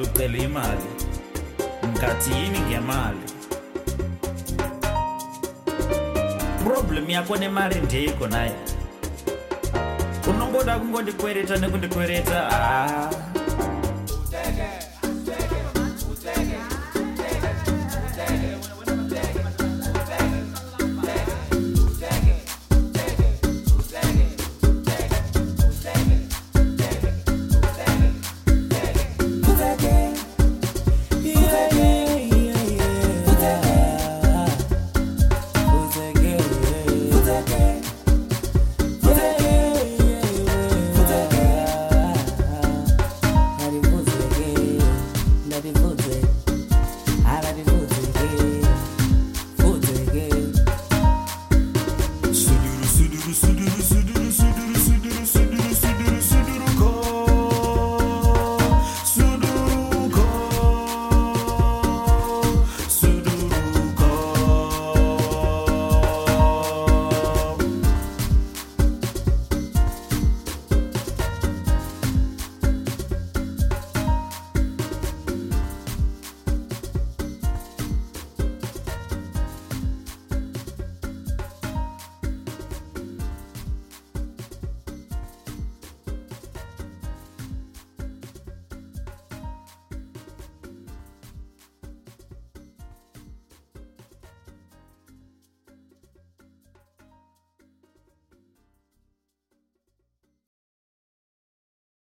ucela imali ngathi yini ngemali problem yakho nemali ndeyiko naye unongoda kungondikwereta nekundikwereta aa ah.